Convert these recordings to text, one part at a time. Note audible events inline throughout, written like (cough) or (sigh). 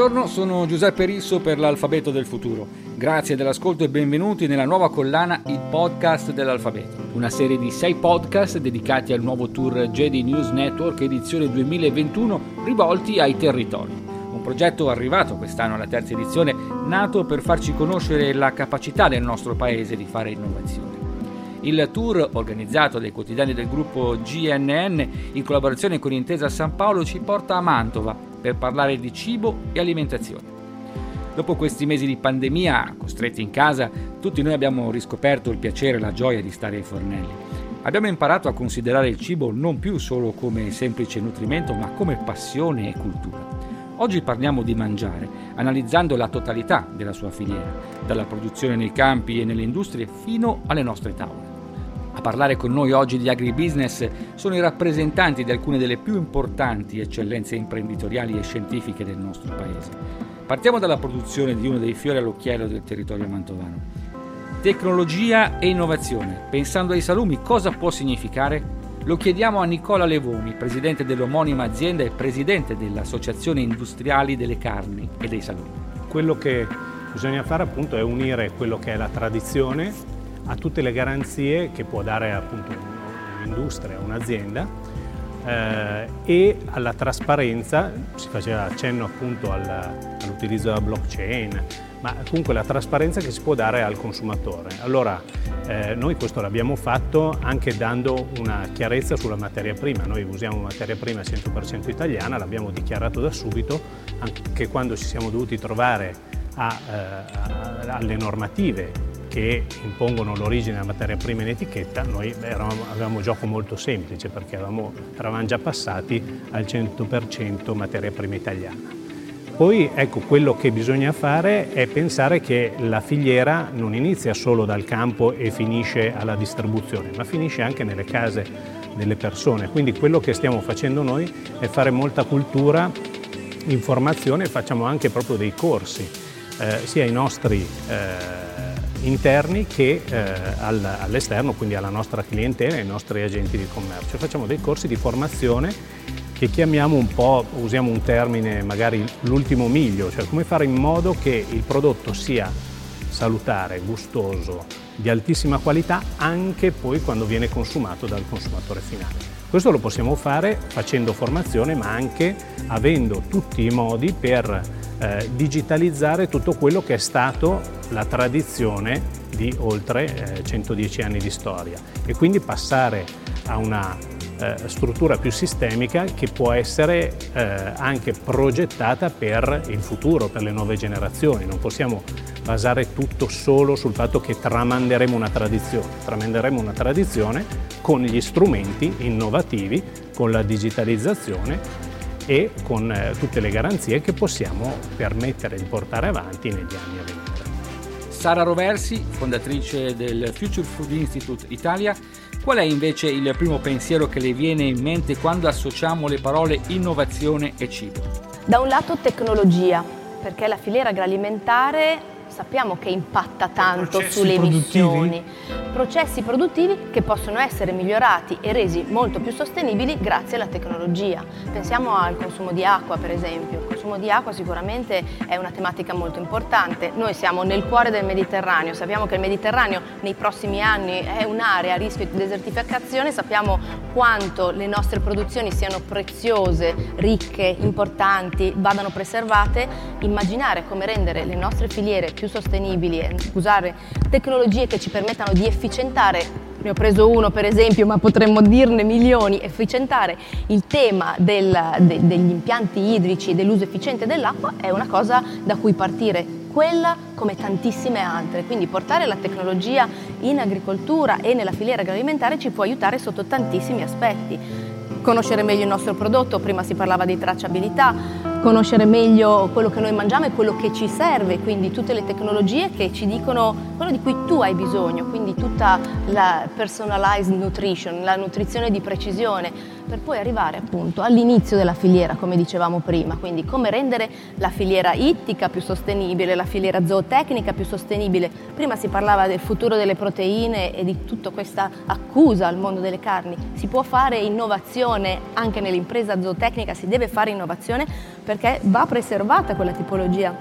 Buongiorno, sono Giuseppe Risso per l'Alfabeto del Futuro. Grazie dell'ascolto e benvenuti nella nuova collana Il Podcast dell'Alfabeto, una serie di sei podcast dedicati al nuovo tour Jedi News Network edizione 2021 rivolti ai territori. Un progetto arrivato quest'anno alla terza edizione, nato per farci conoscere la capacità del nostro paese di fare innovazione. Il tour, organizzato dai quotidiani del gruppo GNN in collaborazione con Intesa San Paolo, ci porta a Mantova per parlare di cibo e alimentazione. Dopo questi mesi di pandemia, costretti in casa, tutti noi abbiamo riscoperto il piacere e la gioia di stare ai fornelli. Abbiamo imparato a considerare il cibo non più solo come semplice nutrimento, ma come passione e cultura. Oggi parliamo di mangiare, analizzando la totalità della sua filiera, dalla produzione nei campi e nelle industrie fino alle nostre tavole. A parlare con noi oggi di agribusiness sono i rappresentanti di alcune delle più importanti eccellenze imprenditoriali e scientifiche del nostro paese. Partiamo dalla produzione di uno dei fiori all'occhiello del territorio mantovano. Tecnologia e innovazione. Pensando ai salumi, cosa può significare? Lo chiediamo a Nicola Levoni, presidente dell'omonima azienda e presidente dell'Associazione Industriali delle Carni e dei Salumi. Quello che bisogna fare appunto è unire quello che è la tradizione a tutte le garanzie che può dare appunto un'industria, un'azienda eh, e alla trasparenza, si faceva accenno appunto all'utilizzo della blockchain, ma comunque la trasparenza che si può dare al consumatore. Allora eh, noi questo l'abbiamo fatto anche dando una chiarezza sulla materia prima, noi usiamo materia prima 100% italiana, l'abbiamo dichiarato da subito, anche quando ci siamo dovuti trovare a, eh, alle normative che impongono l'origine della materia prima in etichetta, noi eravamo, avevamo un gioco molto semplice perché eravamo, eravamo già passati al 100% materia prima italiana. Poi ecco, quello che bisogna fare è pensare che la filiera non inizia solo dal campo e finisce alla distribuzione, ma finisce anche nelle case delle persone. Quindi quello che stiamo facendo noi è fare molta cultura, informazione, facciamo anche proprio dei corsi, eh, sia ai nostri eh, interni che eh, all'esterno, quindi alla nostra clientela e ai nostri agenti di commercio. Facciamo dei corsi di formazione che chiamiamo un po', usiamo un termine magari l'ultimo miglio, cioè come fare in modo che il prodotto sia salutare, gustoso, di altissima qualità anche poi quando viene consumato dal consumatore finale. Questo lo possiamo fare facendo formazione ma anche avendo tutti i modi per eh, digitalizzare tutto quello che è stato la tradizione di oltre eh, 110 anni di storia e quindi passare a una eh, struttura più sistemica che può essere eh, anche progettata per il futuro, per le nuove generazioni. Non possiamo basare tutto solo sul fatto che tramanderemo una tradizione, tramanderemo una tradizione con gli strumenti innovativi, con la digitalizzazione e con eh, tutte le garanzie che possiamo permettere di portare avanti negli anni a venire. Sara Roversi, fondatrice del Future Food Institute Italia, qual è invece il primo pensiero che le viene in mente quando associamo le parole innovazione e cibo? Da un lato tecnologia, perché la filiera agroalimentare sappiamo che impatta tanto sulle emissioni. Processi produttivi che possono essere migliorati e resi molto più sostenibili grazie alla tecnologia. Pensiamo al consumo di acqua, per esempio. Consumo di acqua sicuramente è una tematica molto importante. Noi siamo nel cuore del Mediterraneo, sappiamo che il Mediterraneo nei prossimi anni è un'area a rischio di desertificazione, sappiamo quanto le nostre produzioni siano preziose, ricche, importanti, vadano preservate. Immaginare come rendere le nostre filiere più sostenibili e usare tecnologie che ci permettano di efficientare ne ho preso uno per esempio, ma potremmo dirne milioni, efficientare il tema del, de, degli impianti idrici e dell'uso efficiente dell'acqua è una cosa da cui partire, quella come tantissime altre. Quindi portare la tecnologia in agricoltura e nella filiera agroalimentare ci può aiutare sotto tantissimi aspetti. Conoscere meglio il nostro prodotto, prima si parlava di tracciabilità, conoscere meglio quello che noi mangiamo e quello che ci serve, quindi tutte le tecnologie che ci dicono quello di cui tu hai bisogno, quindi tutta la personalized nutrition, la nutrizione di precisione, per poi arrivare appunto all'inizio della filiera, come dicevamo prima, quindi come rendere la filiera ittica più sostenibile, la filiera zootecnica più sostenibile. Prima si parlava del futuro delle proteine e di tutta questa accusa al mondo delle carni. Si può fare innovazione anche nell'impresa zootecnica, si deve fare innovazione perché va preservata quella tipologia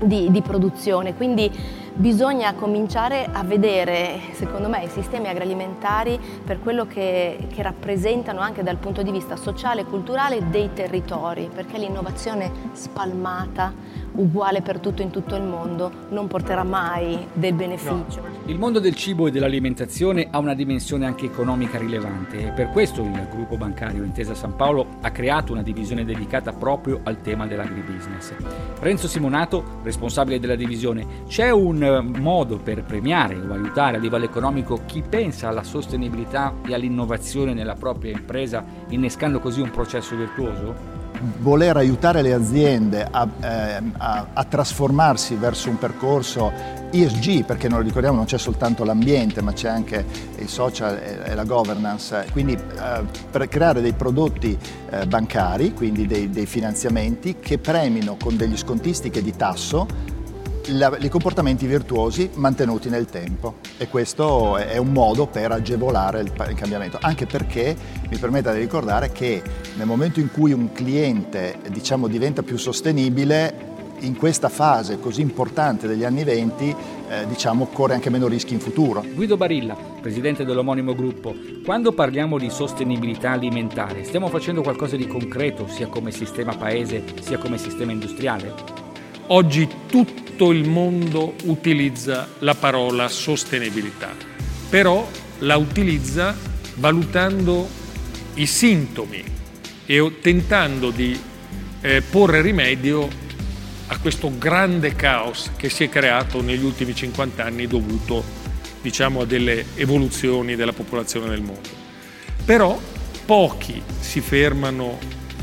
di, di produzione. Quindi bisogna cominciare a vedere, secondo me, i sistemi agroalimentari per quello che, che, rappresentano anche dal punto di vista sociale e culturale dei territori, perché l'innovazione spalmata uguale per tutto in tutto il mondo non porterà mai del beneficio. No. Il mondo del cibo e dell'alimentazione ha una dimensione anche economica rilevante e per questo il gruppo bancario Intesa San Paolo ha creato una divisione dedicata proprio al tema dell'agribusiness. Renzo Simonato, responsabile della divisione, c'è un eh, modo per premiare o aiutare a livello economico chi pensa alla sostenibilità e all'innovazione nella propria impresa, innescando così un processo virtuoso? voler aiutare le aziende a, eh, a, a, trasformarsi verso un percorso ESG, perché non lo ricordiamo non c'è soltanto l'ambiente, ma c'è anche il social e, la governance, quindi eh, per creare dei prodotti eh, bancari, quindi dei, dei finanziamenti che premino con degli scontistiche di tasso la, i comportamenti virtuosi mantenuti nel tempo e questo è un modo per agevolare il, il cambiamento, anche perché mi permetta di ricordare che nel momento in cui un cliente diciamo, diventa più sostenibile, in questa fase così importante degli anni 20 eh, diciamo, corre anche meno rischi in futuro. Guido Barilla, presidente dell'omonimo gruppo, quando parliamo di sostenibilità alimentare stiamo facendo qualcosa di concreto sia come sistema paese sia come sistema industriale? Oggi tutto il mondo utilizza la parola sostenibilità, però la utilizza valutando i sintomi e tentando di eh, porre rimedio a questo grande caos che si è creato negli ultimi 50 anni dovuto diciamo, a delle evoluzioni della popolazione nel mondo. Però pochi si fermano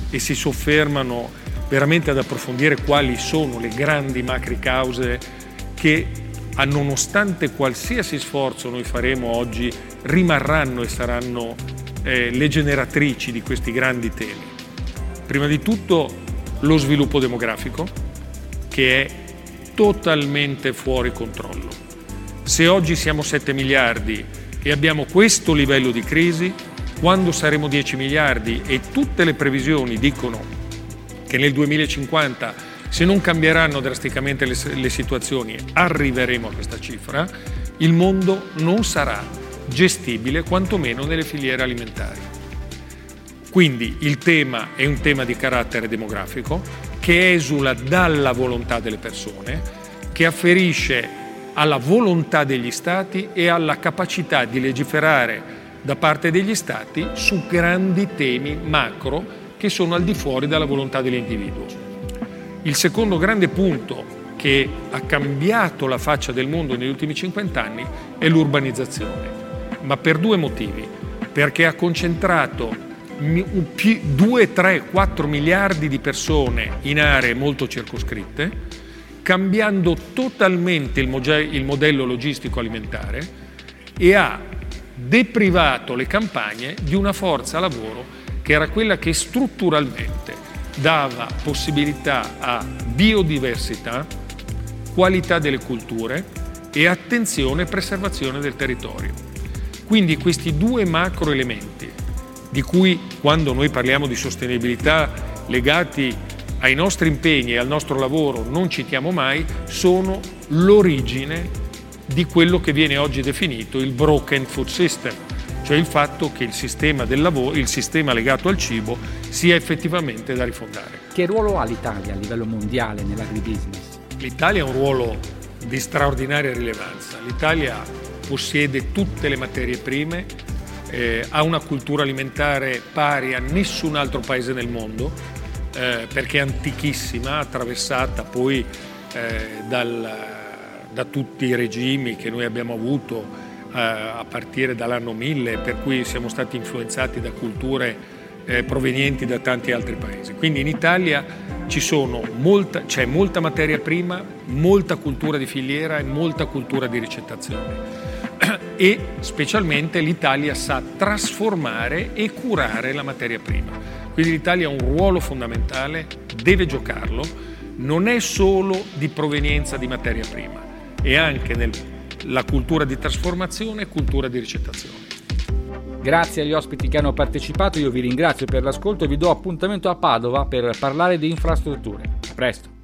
e si soffermano veramente ad approfondire quali sono le grandi macri cause che nonostante qualsiasi sforzo noi faremo oggi rimarranno e saranno eh, le generatrici di questi grandi temi. Prima di tutto lo sviluppo demografico che è totalmente fuori controllo. Se oggi siamo 7 miliardi e abbiamo questo livello di crisi, quando saremo 10 miliardi e tutte le previsioni dicono che nel 2050, se non cambieranno drasticamente le, le situazioni, arriveremo a questa cifra, il mondo non sarà gestibile quantomeno nelle filiere alimentari. Quindi il tema è un tema di carattere demografico che esula dalla volontà delle persone, che afferisce alla volontà degli Stati e alla capacità di legiferare da parte degli Stati su grandi temi macro che sono al di fuori dalla volontà dell'individuo. Il secondo grande punto che ha cambiato la faccia del mondo negli ultimi 50 anni è l'urbanizzazione, ma per due motivi. Perché ha concentrato 2, 3, 4 miliardi di persone in aree molto circoscritte, cambiando totalmente il modello logistico alimentare e ha deprivato le campagne di una forza lavoro che era quella che strutturalmente dava possibilità a biodiversità, qualità delle culture e attenzione e preservazione del territorio. Quindi questi due macro elementi, di cui quando noi parliamo di sostenibilità legati ai nostri impegni e al nostro lavoro non citiamo mai, sono l'origine di quello che viene oggi definito il broken food system, cioè il fatto che il sistema del lavoro, il sistema legato al cibo sia effettivamente da rifondare. Che ruolo ha l'Italia a livello mondiale nell'agribusiness? L'Italia ha un ruolo di straordinaria rilevanza. L'Italia possiede tutte le materie prime, eh, ha una cultura alimentare pari a nessun altro paese nel mondo, eh, perché è antichissima, attraversata poi eh, dal, da tutti i regimi che noi abbiamo avuto a partire dall'anno 1000, per cui siamo stati influenzati da culture eh, provenienti da tanti altri paesi. Quindi in Italia molta, c'è molta materia prima, molta cultura di filiera e molta cultura di ricettazione. (clears throat) E specialmente l'Italia sa trasformare e curare la materia prima. Quindi l'Italia ha un ruolo fondamentale, deve giocarlo, non è solo di provenienza di materia prima, è anche nel la cultura di trasformazione e cultura di ricettazione. Grazie agli ospiti che hanno partecipato, io vi ringrazio per l'ascolto e vi do appuntamento a Padova per parlare di infrastrutture. A presto!